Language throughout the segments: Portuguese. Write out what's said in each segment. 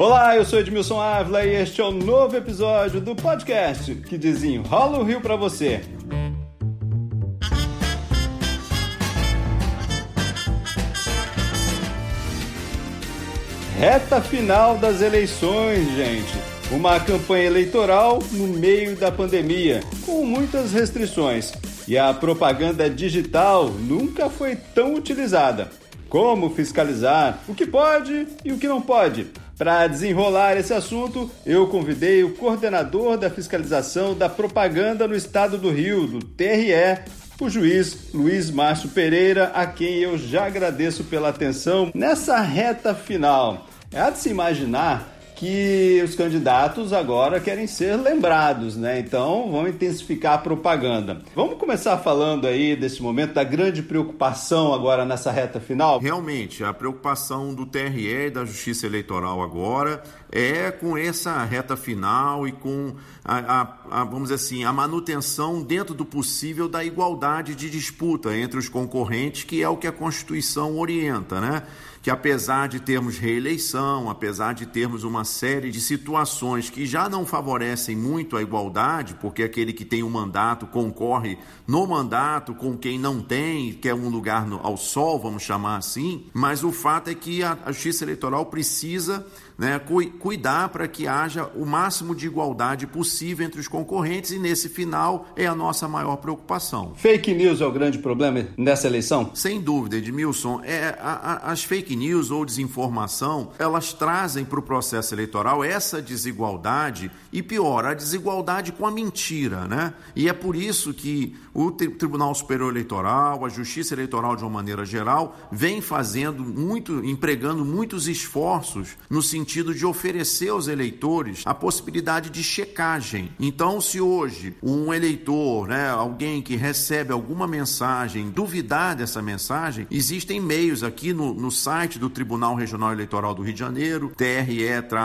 Olá, eu sou Edmilson Ávila e este é o um novo episódio do podcast que desenrola o Rio para você. Reta final das eleições, gente. Uma campanha eleitoral no meio da pandemia, com muitas restrições. E a propaganda digital nunca foi tão utilizada. Como fiscalizar o que pode e o que não pode? Para desenrolar esse assunto, eu convidei o coordenador da fiscalização da propaganda no estado do Rio, do TRE, o juiz Luiz Márcio Pereira, a quem eu já agradeço pela atenção nessa reta final. É de se imaginar que os candidatos agora querem ser lembrados, né? Então vão intensificar a propaganda. Vamos começar falando aí desse momento da grande preocupação agora nessa reta final? Realmente, a preocupação do TRE e da Justiça Eleitoral agora é com essa reta final e com a, a, a, vamos dizer assim, a manutenção dentro do possível da igualdade de disputa entre os concorrentes, que é o que a Constituição orienta, né? que apesar de termos reeleição, apesar de termos uma série de situações que já não favorecem muito a igualdade, porque aquele que tem um mandato concorre no mandato com quem não tem, quer um lugar no, ao sol, vamos chamar assim, mas o fato é que a, a Justiça Eleitoral precisa né, cuidar para que haja o máximo de igualdade possível entre os concorrentes e nesse final é a nossa maior preocupação. Fake news é o grande problema nessa eleição? Sem dúvida, Edmilson. É, a, a, as fake news ou desinformação, elas trazem para o processo eleitoral essa desigualdade e pior, a desigualdade com a mentira, né? E é por isso que o Tribunal Superior Eleitoral, a Justiça Eleitoral de uma maneira geral, vem fazendo muito, empregando muitos esforços no sentido de oferecer aos eleitores a possibilidade de checagem. Então, se hoje um eleitor, né, alguém que recebe alguma mensagem, duvidar dessa mensagem, existem meios aqui no, no site do Tribunal Regional Eleitoral do Rio de Janeiro,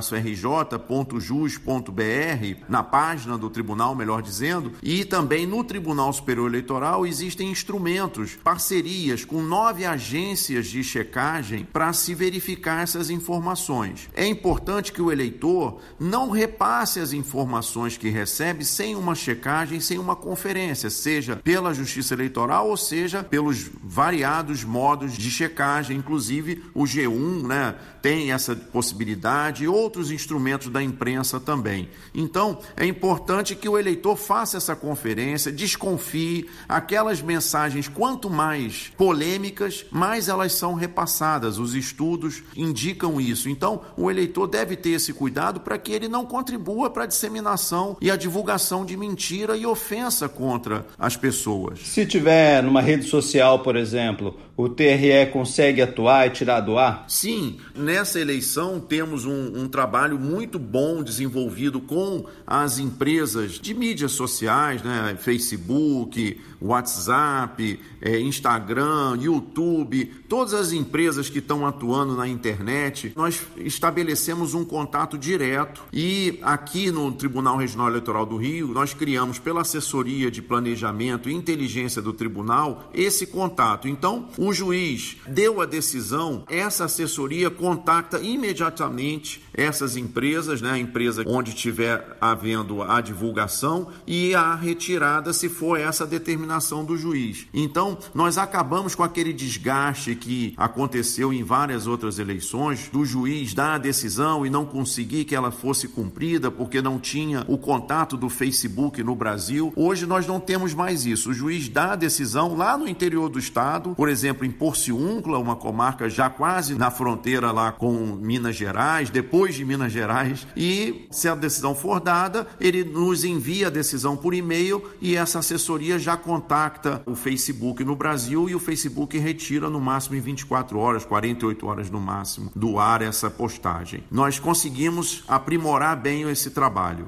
tre-rj.jus.br na página do tribunal, melhor dizendo, e também no Tribunal Superior Eleitoral existem instrumentos, parcerias com nove agências de checagem para se verificar essas informações. É importante que o eleitor não repasse as informações que recebe sem uma checagem, sem uma conferência, seja pela Justiça Eleitoral ou seja pelos variados modos de checagem, inclusive o G1, né, tem essa possibilidade e outros instrumentos da imprensa também. Então, é importante que o eleitor faça essa conferência, desconfie. Aquelas mensagens, quanto mais polêmicas, mais elas são repassadas. Os estudos indicam isso. Então, o eleitor deve ter esse cuidado para que ele não contribua para a disseminação e a divulgação de mentira e ofensa contra as pessoas. Se tiver numa rede social, por exemplo, o TRE consegue atuar e tirar do ar? Sim, nessa eleição temos um, um trabalho muito bom desenvolvido com as empresas de mídias sociais, né? Facebook, WhatsApp, é, Instagram, YouTube, todas as empresas que estão atuando na internet, nós estabelecemos um contato direto e aqui no Tribunal Regional Eleitoral do Rio, nós criamos pela assessoria de planejamento e inteligência do tribunal esse contato. Então, o juiz deu a decisão, essa assessoria contacta imediatamente essas empresas, né, a empresa onde estiver havendo a divulgação e a retirada se for essa determinação do juiz. Então, nós acabamos com aquele desgaste que aconteceu em várias outras eleições, do juiz dar a decisão e não conseguir que ela fosse cumprida porque não tinha o contato do Facebook no Brasil. Hoje nós não temos mais isso. O juiz dá a decisão lá no interior do estado, por exemplo, em Porciúncula, uma comarca já quase na fronteira lá com Minas Gerais, depois de Minas Gerais, e se a decisão for dada, ele nos envia a decisão por e-mail e essa assessoria já contacta o Facebook no Brasil e o Facebook retira no máximo em 24 horas, 48 horas no máximo do ar essa postagem. Nós conseguimos aprimorar bem esse trabalho.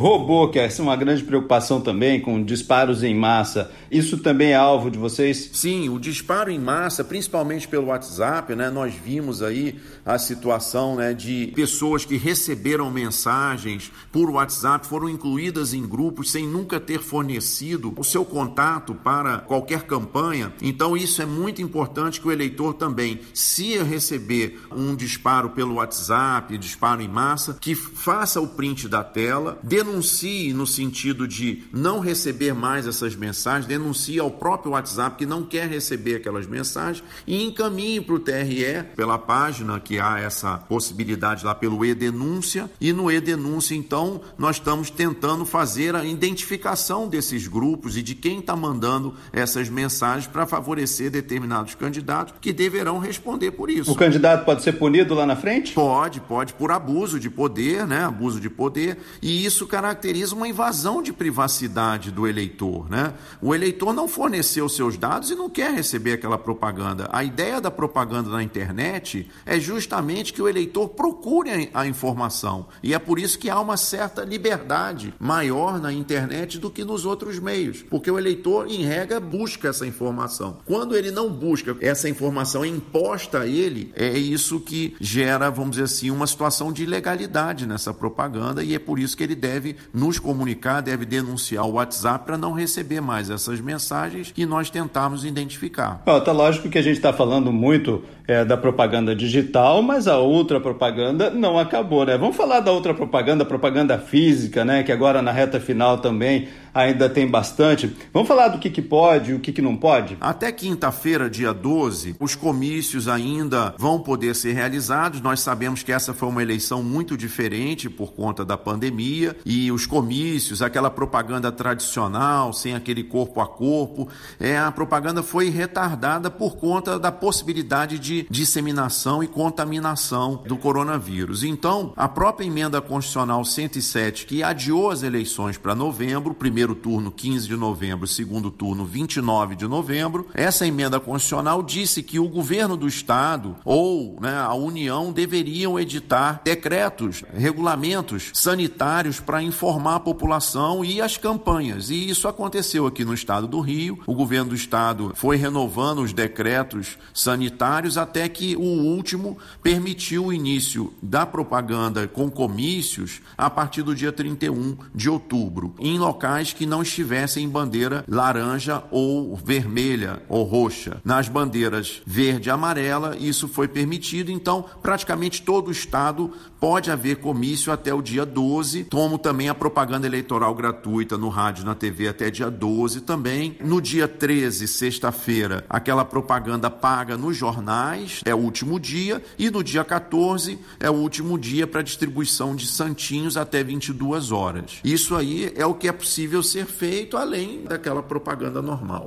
Robô, que é uma grande preocupação também, com disparos em massa, isso também é alvo de vocês? Sim, o disparo em massa, principalmente pelo WhatsApp, né? Nós vimos aí a situação né, de pessoas que receberam mensagens por WhatsApp, foram incluídas em grupos sem nunca ter fornecido o seu contato para qualquer campanha. Então, isso é muito importante que o eleitor também, se receber um disparo pelo WhatsApp, disparo em massa, que faça o print da tela, denuncie no sentido de não receber mais essas mensagens, denuncie ao próprio WhatsApp que não quer receber aquelas mensagens e encaminhe para o TRE pela página que há essa possibilidade lá pelo e-denúncia e no e-denúncia então nós estamos tentando fazer a identificação desses grupos e de quem está mandando essas mensagens para favorecer determinados candidatos que deverão responder por isso. O candidato pode ser punido lá na frente? Pode, pode por abuso de poder, né? Abuso de poder e isso caracteriza uma invasão de privacidade do eleitor, né? O eleitor não forneceu seus dados e não quer receber aquela propaganda. A ideia da propaganda na internet é justamente que o eleitor procure a informação e é por isso que há uma certa liberdade maior na internet do que nos outros meios, porque o eleitor em regra busca essa informação. Quando ele não busca essa informação imposta a ele, é isso que gera, vamos dizer assim, uma situação de ilegalidade nessa propaganda e é por isso que ele deve nos comunicar, deve denunciar o WhatsApp para não receber mais essas mensagens e nós tentarmos identificar. Bom, tá lógico que a gente está falando muito é, da propaganda digital, mas a outra propaganda não acabou, né? Vamos falar da outra propaganda, propaganda física, né? Que agora na reta final também ainda tem bastante. Vamos falar do que, que pode e o que, que não pode? Até quinta-feira, dia 12, os comícios ainda vão poder ser realizados. Nós sabemos que essa foi uma eleição muito diferente por conta da pandemia e os comícios, aquela propaganda tradicional, sem aquele corpo a corpo, é, a propaganda foi retardada por conta da possibilidade de disseminação e contaminação do coronavírus. Então, a própria emenda constitucional 107, que adiou as eleições para novembro, primeiro turno 15 de novembro, segundo turno 29 de novembro, essa emenda constitucional disse que o governo do estado ou né, a União deveriam editar decretos, regulamentos sanitários para informar a população e as campanhas. E isso aconteceu aqui no estado do Rio. O governo do estado foi renovando os decretos sanitários até que o último permitiu o início da propaganda com comícios a partir do dia 31 de outubro, em locais que não estivessem em bandeira laranja ou vermelha ou roxa. Nas bandeiras verde e amarela, isso foi permitido, então praticamente todo o estado pode haver comício até o dia 12, como também a propaganda eleitoral gratuita no rádio na TV até dia 12 também. No dia 13, sexta-feira, aquela propaganda paga nos jornais, é o último dia, e no dia 14 é o último dia para distribuição de santinhos até 22 horas. Isso aí é o que é possível ser feito além daquela propaganda normal.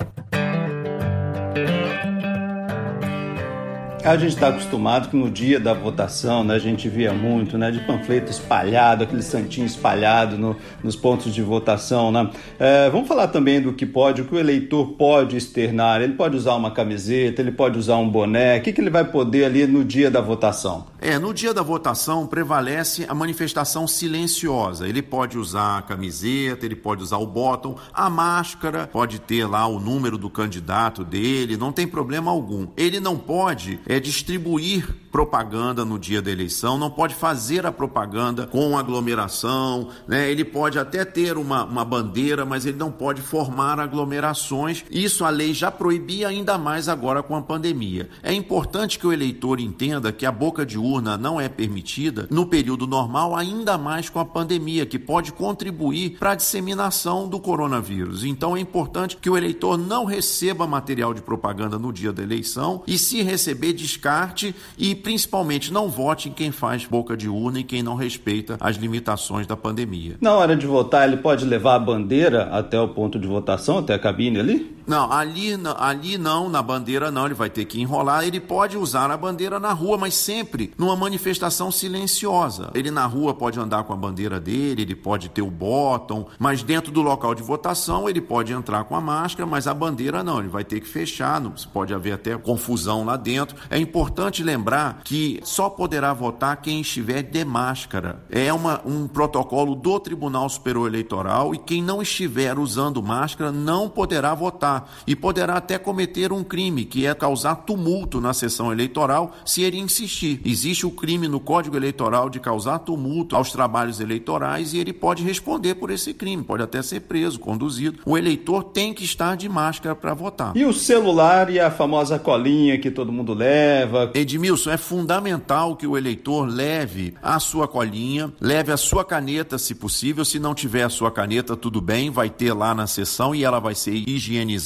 A gente está acostumado que no dia da votação né, a gente via muito né, de panfleto espalhado, aquele santinho espalhado no, nos pontos de votação. Né? É, vamos falar também do que pode, o que o eleitor pode externar. Ele pode usar uma camiseta, ele pode usar um boné. O que, que ele vai poder ali no dia da votação? É, no dia da votação prevalece a manifestação silenciosa. Ele pode usar a camiseta, ele pode usar o bottom, a máscara, pode ter lá o número do candidato dele, não tem problema algum. Ele não pode é distribuir propaganda no dia da eleição, não pode fazer a propaganda com aglomeração, né? ele pode até ter uma, uma bandeira, mas ele não pode formar aglomerações. Isso a lei já proibia ainda mais agora com a pandemia. É importante que o eleitor entenda que a boca de urna não é permitida no período normal, ainda mais com a pandemia, que pode contribuir para a disseminação do coronavírus. Então é importante que o eleitor não receba material de propaganda no dia da eleição e, se receber, descarte e principalmente não vote em quem faz boca de urna e quem não respeita as limitações da pandemia. Na hora de votar, ele pode levar a bandeira até o ponto de votação, até a cabine ali? Não, ali, ali não, na bandeira não, ele vai ter que enrolar. Ele pode usar a bandeira na rua, mas sempre numa manifestação silenciosa. Ele na rua pode andar com a bandeira dele, ele pode ter o bottom, mas dentro do local de votação ele pode entrar com a máscara, mas a bandeira não, ele vai ter que fechar, não, pode haver até confusão lá dentro. É importante lembrar que só poderá votar quem estiver de máscara. É uma, um protocolo do Tribunal Superior Eleitoral e quem não estiver usando máscara não poderá votar e poderá até cometer um crime, que é causar tumulto na sessão eleitoral se ele insistir. Existe o crime no Código Eleitoral de causar tumulto aos trabalhos eleitorais e ele pode responder por esse crime, pode até ser preso, conduzido. O eleitor tem que estar de máscara para votar. E o celular e a famosa colinha que todo mundo leva? Edmilson, é fundamental que o eleitor leve a sua colinha, leve a sua caneta, se possível. Se não tiver a sua caneta, tudo bem, vai ter lá na sessão e ela vai ser higienizada.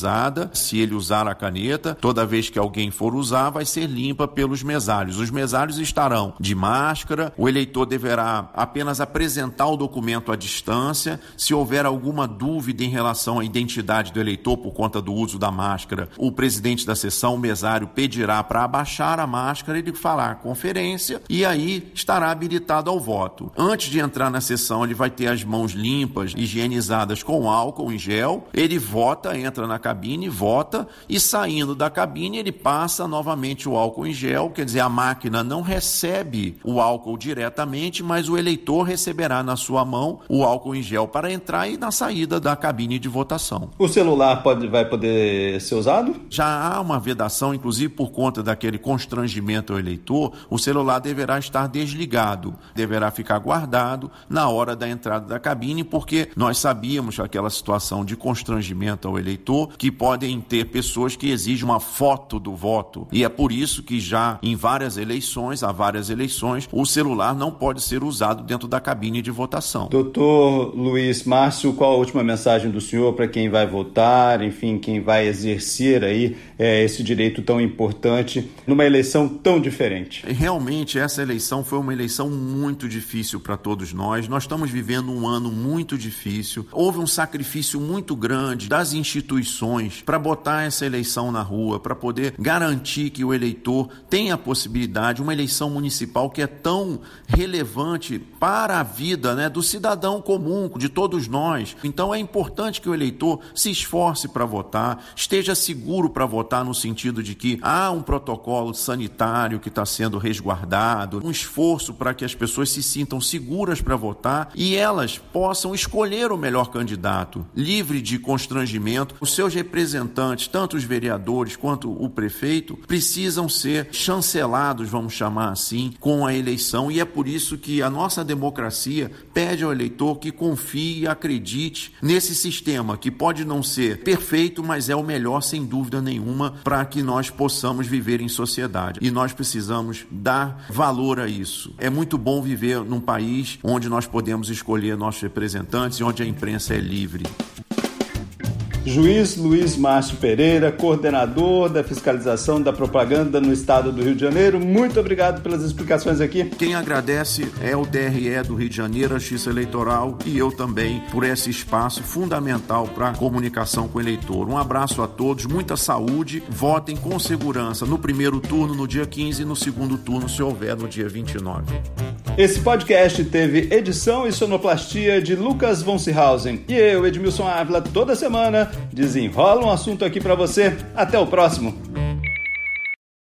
Se ele usar a caneta, toda vez que alguém for usar, vai ser limpa pelos mesários. Os mesários estarão de máscara, o eleitor deverá apenas apresentar o documento à distância. Se houver alguma dúvida em relação à identidade do eleitor por conta do uso da máscara, o presidente da sessão, o mesário, pedirá para abaixar a máscara e falar conferência e aí estará habilitado ao voto. Antes de entrar na sessão, ele vai ter as mãos limpas, higienizadas com álcool em gel. Ele vota, entra na cabine, vota e saindo da cabine ele passa novamente o álcool em gel, quer dizer, a máquina não recebe o álcool diretamente, mas o eleitor receberá na sua mão o álcool em gel para entrar e na saída da cabine de votação. O celular pode, vai poder ser usado? Já há uma vedação, inclusive por conta daquele constrangimento ao eleitor, o celular deverá estar desligado, deverá ficar guardado na hora da entrada da cabine, porque nós sabíamos aquela situação de constrangimento ao eleitor que podem ter pessoas que exigem uma foto do voto. E é por isso que já em várias eleições, há várias eleições, o celular não pode ser usado dentro da cabine de votação. Doutor Luiz Márcio, qual a última mensagem do senhor para quem vai votar, enfim, quem vai exercer aí é, esse direito tão importante numa eleição tão diferente? Realmente, essa eleição foi uma eleição muito difícil para todos nós. Nós estamos vivendo um ano muito difícil. Houve um sacrifício muito grande das instituições para botar essa eleição na rua, para poder garantir que o eleitor tenha a possibilidade, uma eleição municipal que é tão relevante para a vida né, do cidadão comum, de todos nós. Então é importante que o eleitor se esforce para votar, esteja seguro para votar no sentido de que há um protocolo sanitário que está sendo resguardado, um esforço para que as pessoas se sintam seguras para votar e elas possam escolher o melhor candidato, livre de constrangimento. Os seus representantes, tanto os vereadores quanto o prefeito, precisam ser chancelados, vamos chamar assim, com a eleição e é por isso que a nossa democracia pede ao eleitor que confie e acredite nesse sistema que pode não ser perfeito, mas é o melhor sem dúvida nenhuma para que nós possamos viver em sociedade. E nós precisamos dar valor a isso. É muito bom viver num país onde nós podemos escolher nossos representantes e onde a imprensa é livre. Juiz Luiz Márcio Pereira, coordenador da fiscalização da propaganda no estado do Rio de Janeiro. Muito obrigado pelas explicações aqui. Quem agradece é o DRE do Rio de Janeiro, a Justiça Eleitoral e eu também por esse espaço fundamental para comunicação com o eleitor. Um abraço a todos, muita saúde, votem com segurança no primeiro turno no dia 15 e no segundo turno se houver no dia 29. Esse podcast teve edição e sonoplastia de Lucas von Seehausen e eu, Edmilson Ávila, toda semana desenrola um assunto aqui para você. Até o próximo.